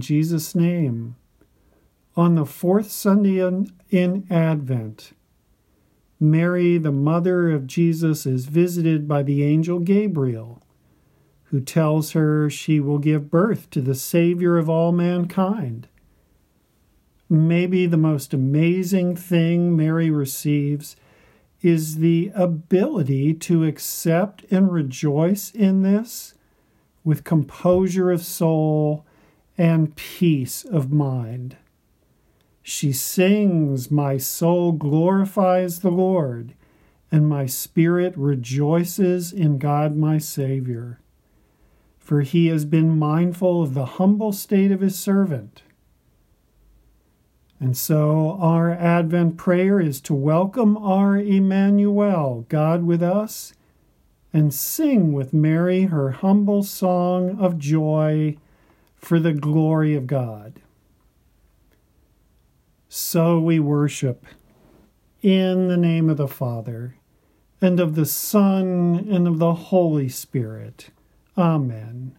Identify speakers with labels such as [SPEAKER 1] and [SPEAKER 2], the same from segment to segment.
[SPEAKER 1] Jesus' name. On the fourth Sunday in, Advent, Mary, the mother of Jesus, is visited by the angel Gabriel, who tells her she will give birth to the Savior of all mankind. Maybe the most amazing thing Mary receives is the ability to accept and rejoice in this with composure of soul and peace of mind. She sings, My soul glorifies the Lord, and my spirit rejoices in God my Savior. For he has been mindful of the humble state of his servant. And so our Advent prayer is to welcome our Emmanuel, God with us, and sing with Mary her humble song of joy for the glory of God. So we worship in the name of the Father, and of the Son, and of the Holy Spirit. Amen.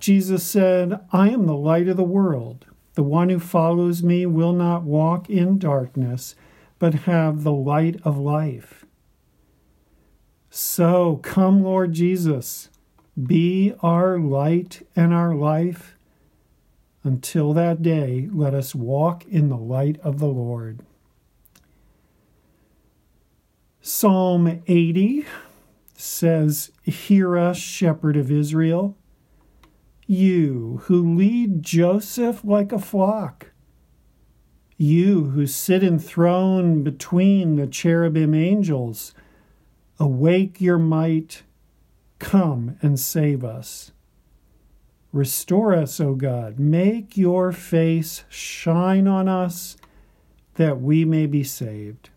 [SPEAKER 1] Jesus said, I am the light of the world. The one who follows me will not walk in darkness, but have the light of life. So come, Lord Jesus, be our light and our life. Until that day, let us walk in the light of the Lord. Psalm 80 says, Hear us, shepherd of Israel, you who lead Joseph like a flock, you who sit enthroned between the cherubim angels Awake your might, come and save us. Restore us, O God. Make your face shine on us that we may be saved.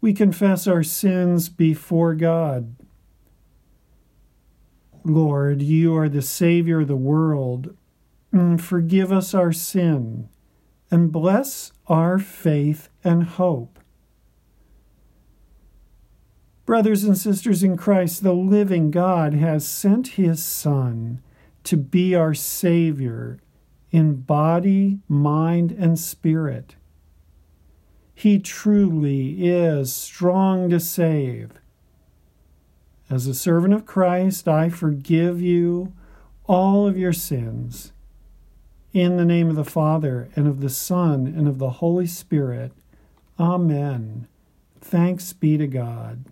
[SPEAKER 1] We confess our sins before God. Lord, you are the Savior of the world. Mm, forgive us our sin and bless our faith and hope. Brothers and sisters in Christ, the living God has sent his Son to be our Savior in body, mind, and spirit. He truly is strong to save. As a servant of Christ, I forgive you all of your sins. In the name of the Father, and of the Son, and of the Holy Spirit. Amen. Thanks be to God.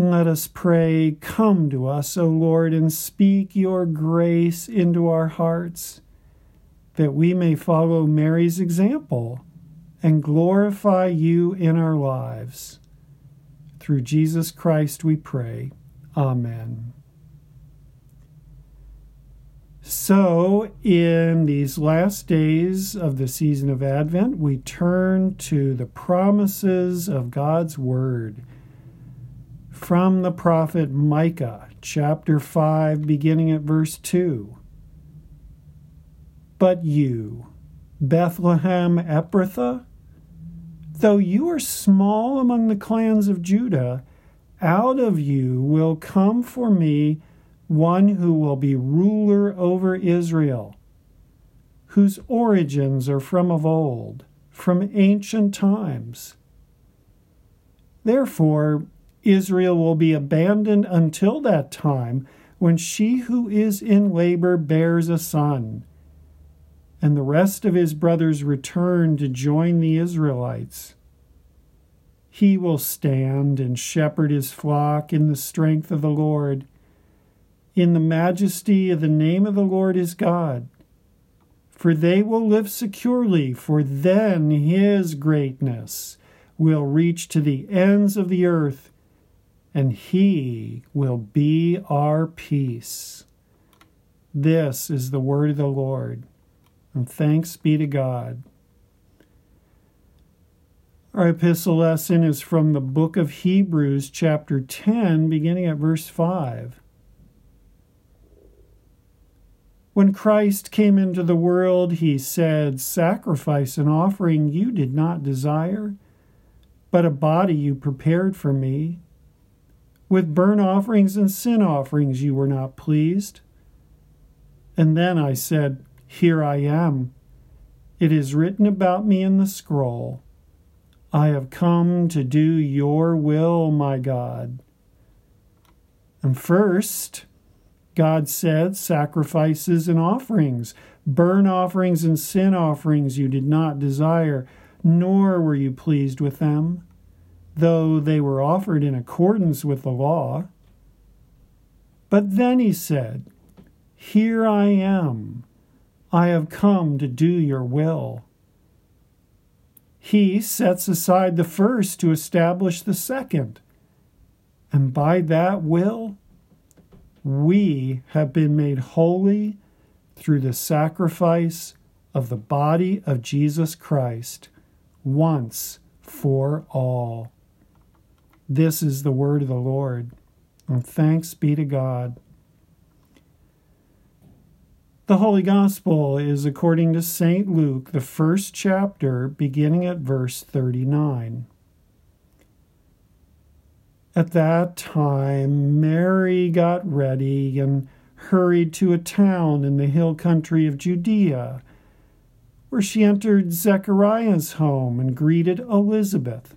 [SPEAKER 1] Let us pray, Come to us, O Lord, and speak your grace into our hearts, that we may follow Mary's example and glorify you in our lives. Through Jesus Christ we pray. Amen. So, in these last days of the season of Advent, we turn to the promises of God's Word from the prophet Micah, chapter 5, beginning at verse 2. But you, Bethlehem Ephrathah, though you are small among the clans of Judah, out of you will come for me one who will be ruler over Israel, whose origins are from of old, from ancient times. Therefore, Israel will be abandoned until that time when she who is in labor bears a son, and the rest of his brothers return to join the Israelites. He will stand and shepherd his flock in the strength of the Lord, in the majesty of the name of the Lord his God. For they will live securely, for then his greatness will reach to the ends of the earth and he will be our peace. This is the word of the Lord, and thanks be to God. Our epistle lesson is from the book of Hebrews, chapter 10, beginning at verse 5. When Christ came into the world, he said, Sacrifice and offering you did not desire, but a body you prepared for me. With burnt offerings and sin offerings you were not pleased. And then I said, Here I am. It is written about me in the scroll. I have come to do your will, my God. And first, God said, sacrifices and offerings, burnt offerings and sin offerings you did not desire, nor were you pleased with them, though they were offered in accordance with the law. But then he said, Here I am. I have come to do your will. He sets aside the first to establish the second. And by that will, we have been made holy through the sacrifice of the body of Jesus Christ once for all. This is the word of the Lord, and thanks be to God. The Holy Gospel is according to St. Luke, the first chapter, beginning at verse 39. At that time, Mary got ready and hurried to a town in the hill country of Judea, where she entered Zechariah's home and greeted Elizabeth.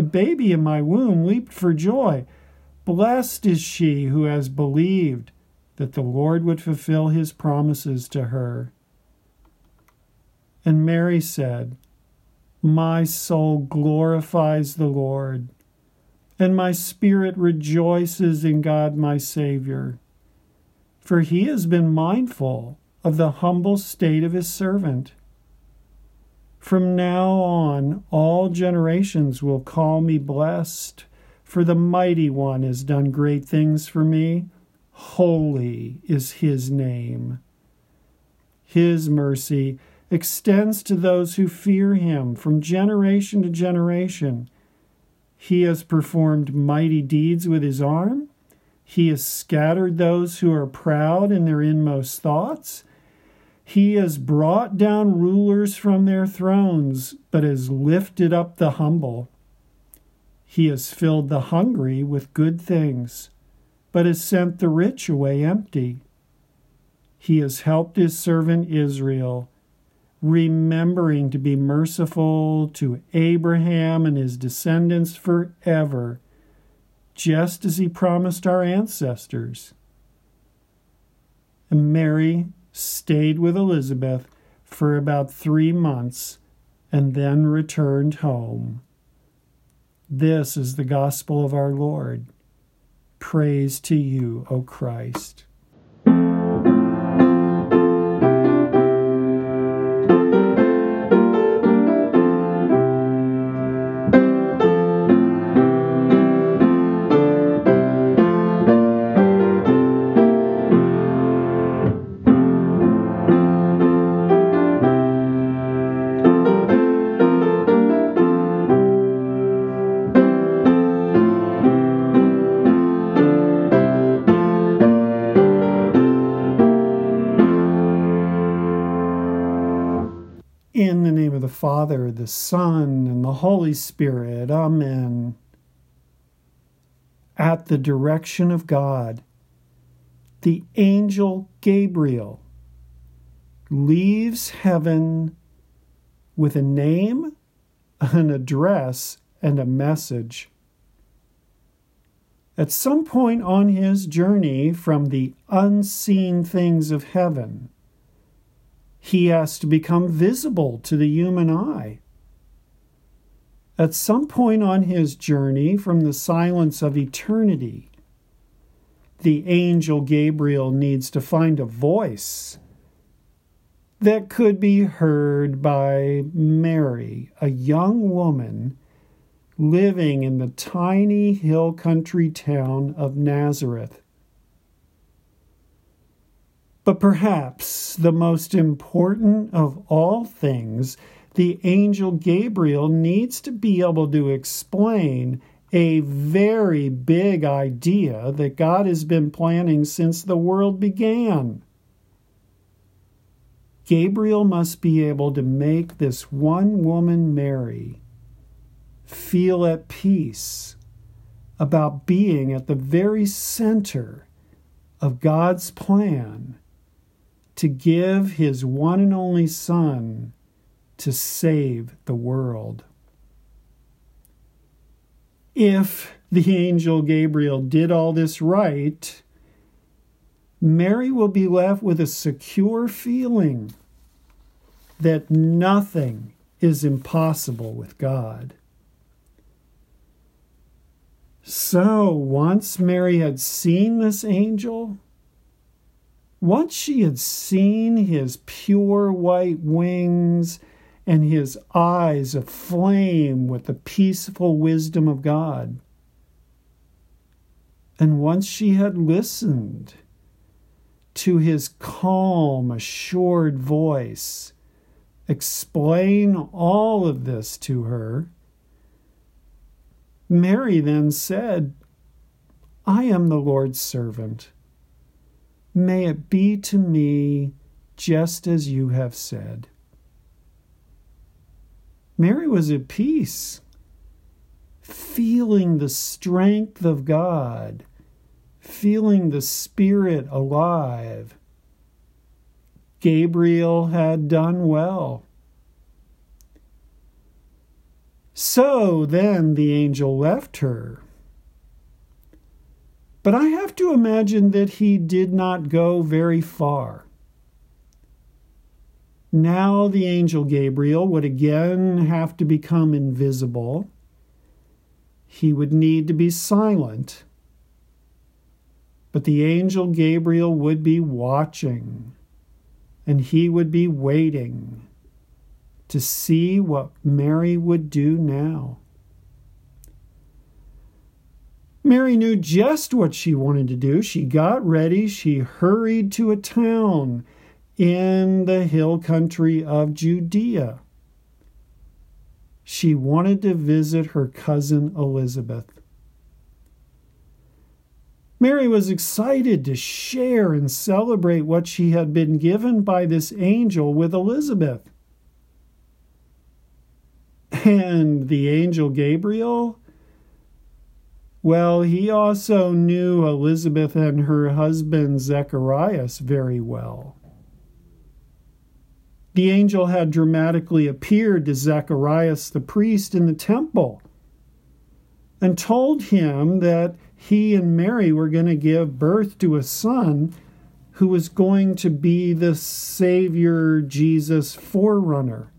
[SPEAKER 1] the baby in my womb leaped for joy. Blessed is she who has believed that the Lord would fulfill his promises to her. And Mary said, My soul glorifies the Lord, and my spirit rejoices in God my Savior, for he has been mindful of the humble state of his servant. From now on, all generations will call me blessed, for the Mighty One has done great things for me Holy is his name. His mercy extends to those who fear him from generation to generation. He has performed mighty deeds with his arm. He has scattered those who are proud in their inmost thoughts. He has brought down rulers from their thrones, but has lifted up the humble. He has filled the hungry with good things but has sent the rich away empty. He has helped his servant Israel, remembering to be merciful to Abraham and his descendants forever, just as he promised our ancestors. And Mary stayed with Elizabeth for about three months and then returned home. This is the gospel of our Lord. Praise to you, O Christ. Father, the Son, and the Holy Spirit. Amen. At the direction of God, the angel Gabriel leaves heaven with a name, an address, and a message. At some point on his journey from the unseen things of heaven, he has to become visible to the human eye. At some point on his journey from the silence of eternity, the angel Gabriel needs to find a voice that could be heard by Mary, a young woman living in the tiny hill country town of Nazareth. But perhaps the most important of all things, the angel Gabriel needs to be able to explain a very big idea that God has been planning since the world began. Gabriel must be able to make this one woman, Mary, feel at peace about being at the very center of God's plan to give his one and only Son to save the world. If the angel Gabriel did all this right, Mary will be left with a secure feeling that nothing is impossible with God. So, once Mary had seen this angel, once she had seen his pure white wings and his eyes aflame with the peaceful wisdom of God, and once she had listened to his calm, assured voice, explain all of this to her, Mary then said, I am the Lord's servant. May it be to me just as you have said. Mary was at peace, feeling the strength of God, feeling the Spirit alive Gabriel had done well. So then the angel left her. But I have to imagine that he did not go very far. Now the angel Gabriel would again have to become invisible. He would need to be silent. But the angel Gabriel would be watching and he would be waiting to see what Mary would do now. Mary knew just what she wanted to do. She got ready. She hurried to a town in the hill country of Judea. She wanted to visit her cousin Elizabeth. Mary was excited to share and celebrate what she had been given by this angel with Elizabeth. And the angel Gabriel? Well, he also knew Elizabeth and her husband Zacharias very well. The angel had dramatically appeared to Zacharias the priest in the temple and told him that he and Mary were going to give birth to a son who was going to be the Savior Jesus forerunner,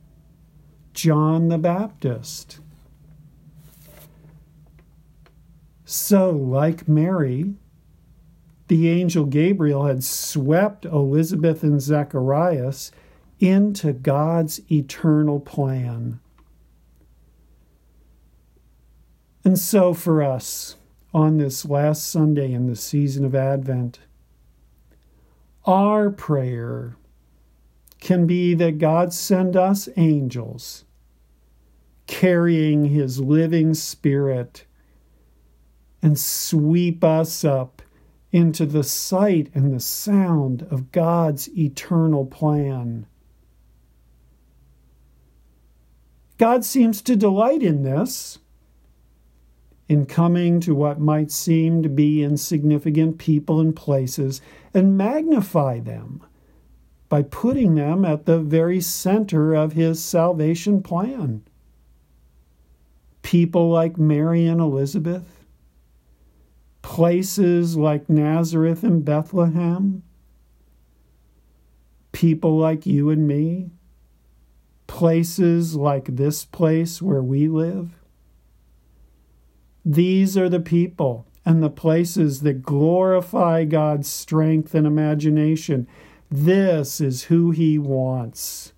[SPEAKER 1] John the Baptist. So, like Mary, the angel Gabriel had swept Elizabeth and Zacharias into God's eternal plan. And so, for us, on this last Sunday in the season of Advent. Our prayer can be that God send us angels carrying his living spirit and sweep us up into the sight and the sound of God's eternal plan. God seems to delight in this in coming to what might seem to be insignificant people and places and magnify them by putting them at the very center of his salvation plan. People like Mary and Elizabeth, places like Nazareth and Bethlehem, people like you and me, places like this place where we live these are the people and the places that glorify God's strength and imagination. This is who He wants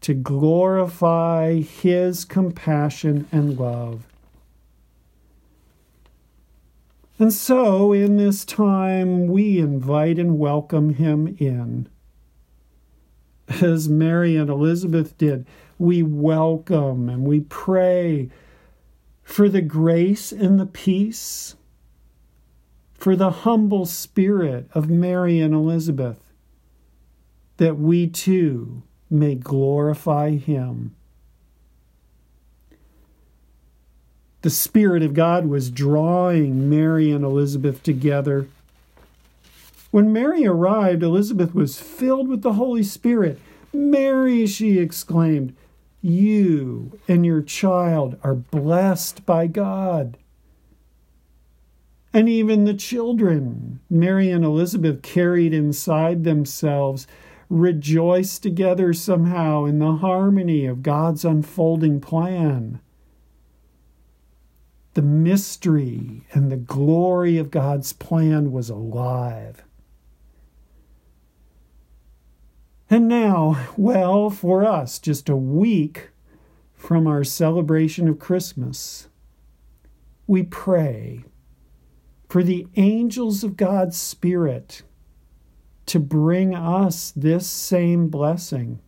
[SPEAKER 1] to glorify His compassion and love. And so, in this time, we invite and welcome him in. As Mary and Elizabeth did, we welcome and we pray for the grace and the peace, for the humble spirit of Mary and Elizabeth, that we too may glorify him. The Spirit of God was drawing Mary and Elizabeth together. When Mary arrived, Elizabeth was filled with the Holy Spirit. Mary, she exclaimed, you and your child are blessed by God. And even the children, Mary and Elizabeth carried inside themselves, rejoiced together somehow in the harmony of God's unfolding plan the mystery and the glory of God's plan was alive. And now, well, for us, just a week from our celebration of Christmas, we pray for the angels of God's Spirit to bring us this same blessing.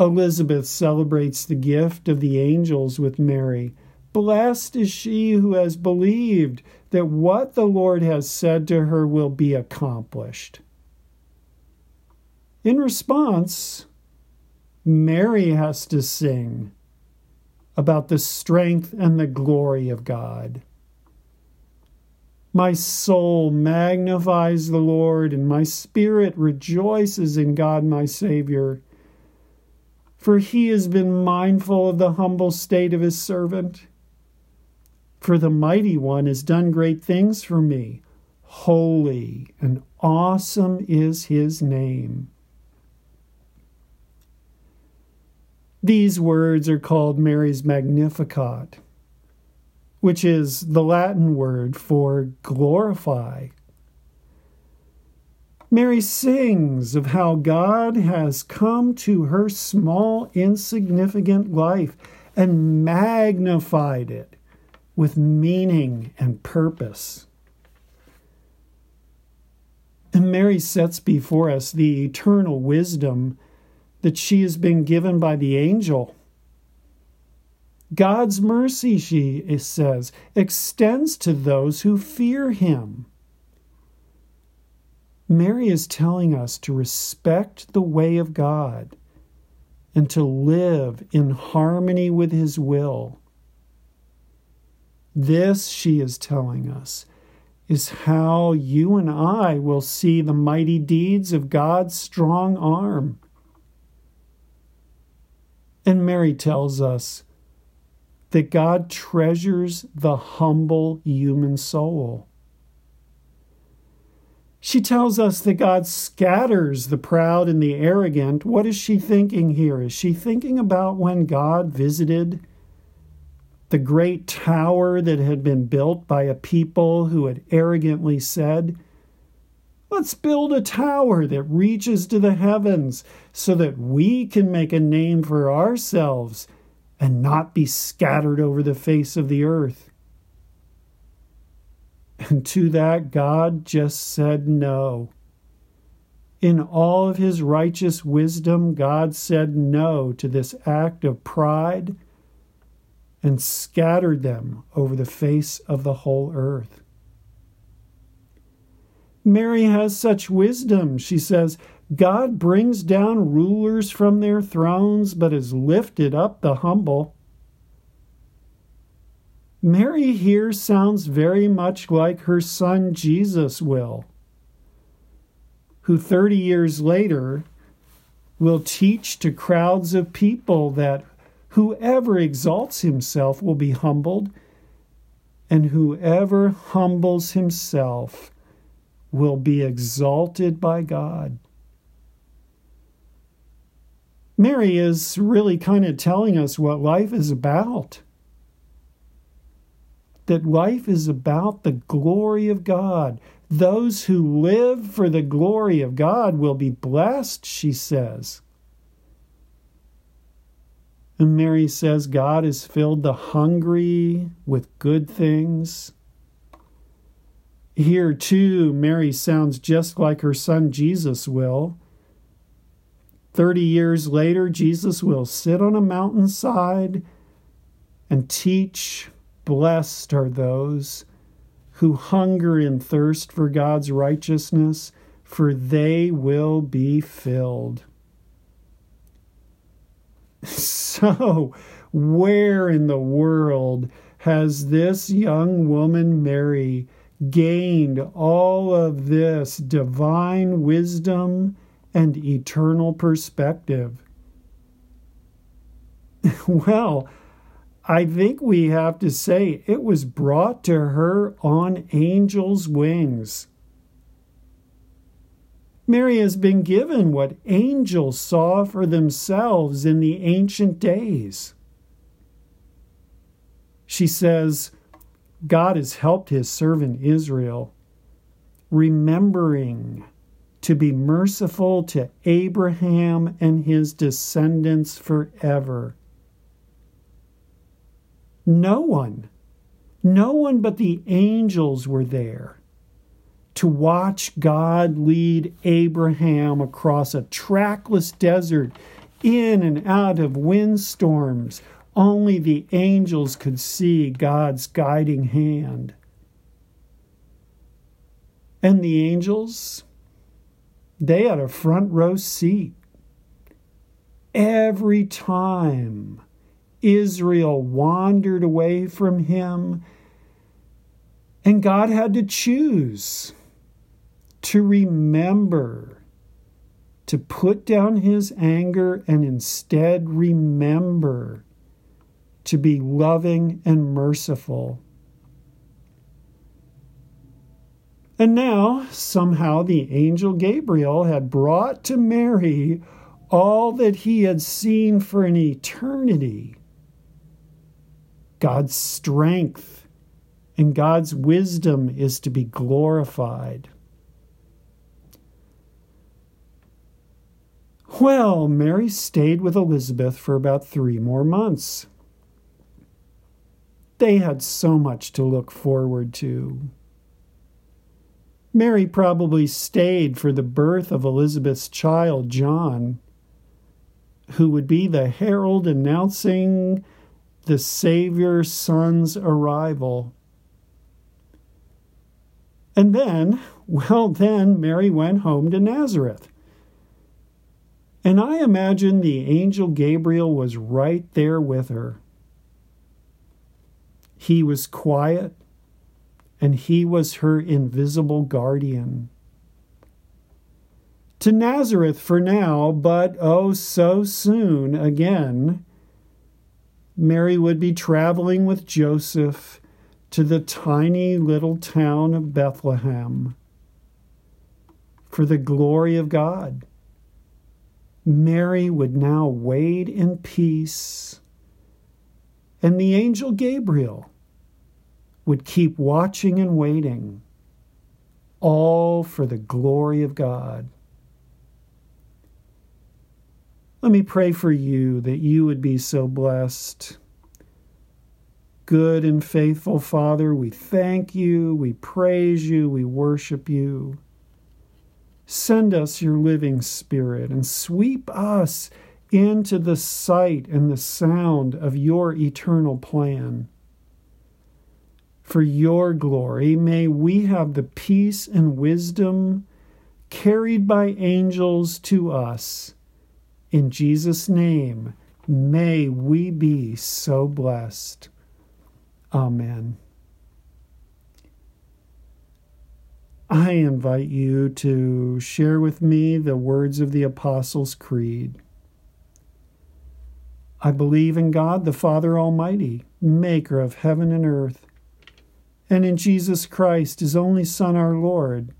[SPEAKER 1] Elizabeth celebrates the gift of the angels with Mary. Blessed is she who has believed that what the Lord has said to her will be accomplished. In response, Mary has to sing about the strength and the glory of God. My soul magnifies the Lord, and my spirit rejoices in God my Savior for he has been mindful of the humble state of his servant. For the mighty one has done great things for me. Holy and awesome is his name. These words are called Mary's Magnificat, which is the Latin word for glorify Mary sings of how God has come to her small, insignificant life and magnified it with meaning and purpose. And Mary sets before us the eternal wisdom that she has been given by the angel. God's mercy, she says, extends to those who fear him. Mary is telling us to respect the way of God and to live in harmony with His will. This, she is telling us, is how you and I will see the mighty deeds of God's strong arm. And Mary tells us that God treasures the humble human soul. She tells us that God scatters the proud and the arrogant. What is she thinking here? Is she thinking about when God visited the great tower that had been built by a people who had arrogantly said, Let's build a tower that reaches to the heavens so that we can make a name for ourselves and not be scattered over the face of the earth. And to that, God just said no. In all of his righteous wisdom, God said no to this act of pride and scattered them over the face of the whole earth. Mary has such wisdom. She says, God brings down rulers from their thrones, but has lifted up the humble. Mary here sounds very much like her son Jesus will, who 30 years later will teach to crowds of people that whoever exalts himself will be humbled, and whoever humbles himself will be exalted by God. Mary is really kind of telling us what life is about that life is about the glory of God. Those who live for the glory of God will be blessed, she says. And Mary says, God has filled the hungry with good things. Here, too, Mary sounds just like her son Jesus will. Thirty years later, Jesus will sit on a mountainside and teach. Blessed are those who hunger and thirst for God's righteousness, for they will be filled. So, where in the world has this young woman, Mary, gained all of this divine wisdom and eternal perspective? well, I think we have to say it was brought to her on angels' wings. Mary has been given what angels saw for themselves in the ancient days. She says, God has helped his servant Israel, remembering to be merciful to Abraham and his descendants forever. No one, no one but the angels were there to watch God lead Abraham across a trackless desert in and out of windstorms. Only the angels could see God's guiding hand. And the angels, they had a front row seat. Every time Israel wandered away from him, and God had to choose to remember to put down his anger and instead remember to be loving and merciful. And now, somehow, the angel Gabriel had brought to Mary all that he had seen for an eternity God's strength and God's wisdom is to be glorified. Well, Mary stayed with Elizabeth for about three more months. They had so much to look forward to. Mary probably stayed for the birth of Elizabeth's child, John, who would be the herald announcing the Savior's Son's arrival. And then, well, then Mary went home to Nazareth. And I imagine the angel Gabriel was right there with her. He was quiet, and he was her invisible guardian. To Nazareth for now, but oh, so soon again Mary would be traveling with Joseph to the tiny little town of Bethlehem for the glory of God. Mary would now wade in peace, and the angel Gabriel would keep watching and waiting, all for the glory of God. Let me pray for you that you would be so blessed. Good and faithful Father, we thank you, we praise you, we worship you. Send us your living Spirit and sweep us into the sight and the sound of your eternal plan. For your glory, may we have the peace and wisdom carried by angels to us in Jesus' name, may we be so blessed. Amen. I invite you to share with me the words of the Apostles' Creed. I believe in God the Father Almighty, maker of heaven and earth, and in Jesus Christ, his only Son, our Lord,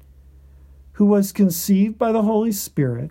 [SPEAKER 1] who was conceived by the Holy Spirit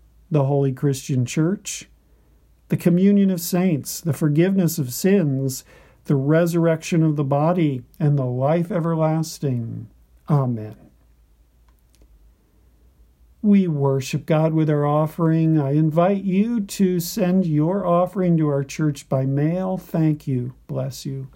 [SPEAKER 1] the Holy Christian Church, the communion of saints, the forgiveness of sins, the resurrection of the body, and the life everlasting. Amen. We worship God with our offering. I invite you to send your offering to our church by mail. Thank you. Bless you.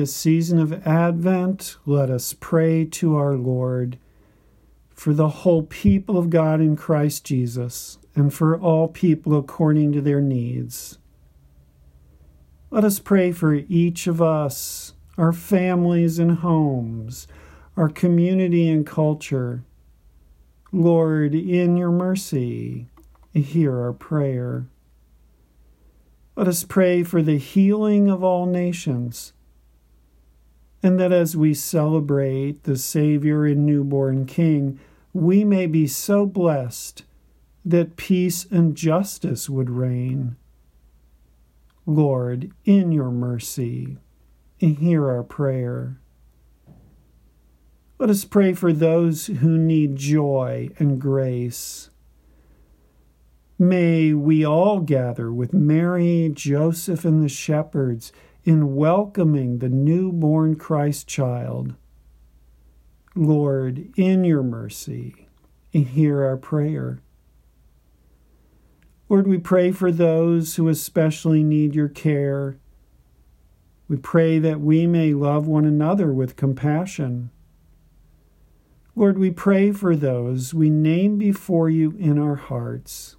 [SPEAKER 1] This season of Advent, let us pray to our Lord for the whole people of God in Christ Jesus and for all people according to their needs. Let us pray for each of us, our families and homes, our community and culture. Lord, in your mercy, hear our prayer. Let us pray for the healing of all nations and that as we celebrate the Savior and newborn King, we may be so blessed that peace and justice would reign. Lord, in your mercy, hear our prayer. Let us pray for those who need joy and grace. May we all gather with Mary, Joseph, and the shepherds in welcoming the newborn Christ child. Lord, in your mercy, hear our prayer. Lord, we pray for those who especially need your care. We pray that we may love one another with compassion. Lord, we pray for those we name before you in our hearts.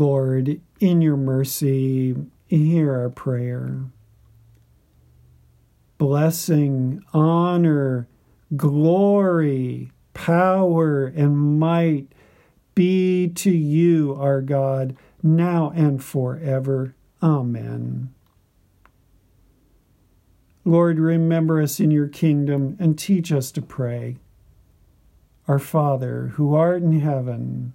[SPEAKER 1] Lord, in your mercy, hear our prayer. Blessing, honor, glory, power, and might be to you, our God, now and forever. Amen. Lord, remember us in your kingdom and teach us to pray. Our Father, who art in heaven,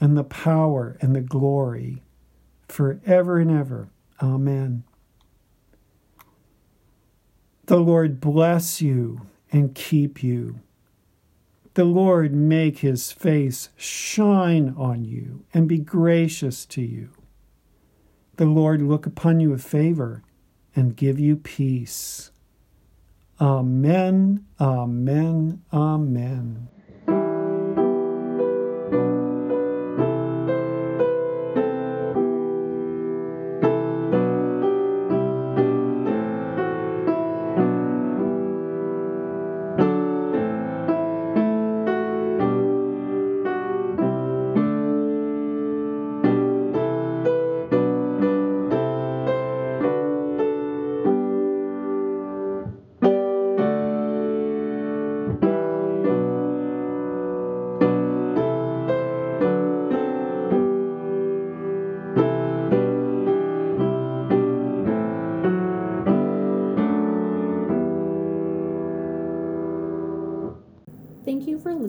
[SPEAKER 1] and the power and the glory forever and ever. Amen. The Lord bless you and keep you. The Lord make his face shine on you and be gracious to you. The Lord look upon you with favor and give you peace. Amen, amen, amen.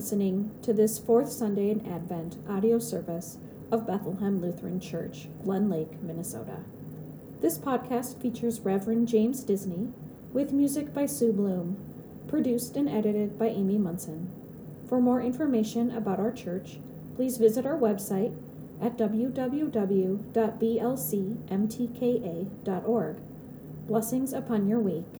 [SPEAKER 2] Listening to this fourth Sunday in Advent audio service of Bethlehem Lutheran Church, Glen Lake, Minnesota. This podcast features Reverend James Disney with music by Sue Bloom, produced and edited by Amy Munson. For more information about our church, please visit our website at www.blcmtka.org. Blessings upon your week.